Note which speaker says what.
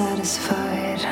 Speaker 1: Satisfied.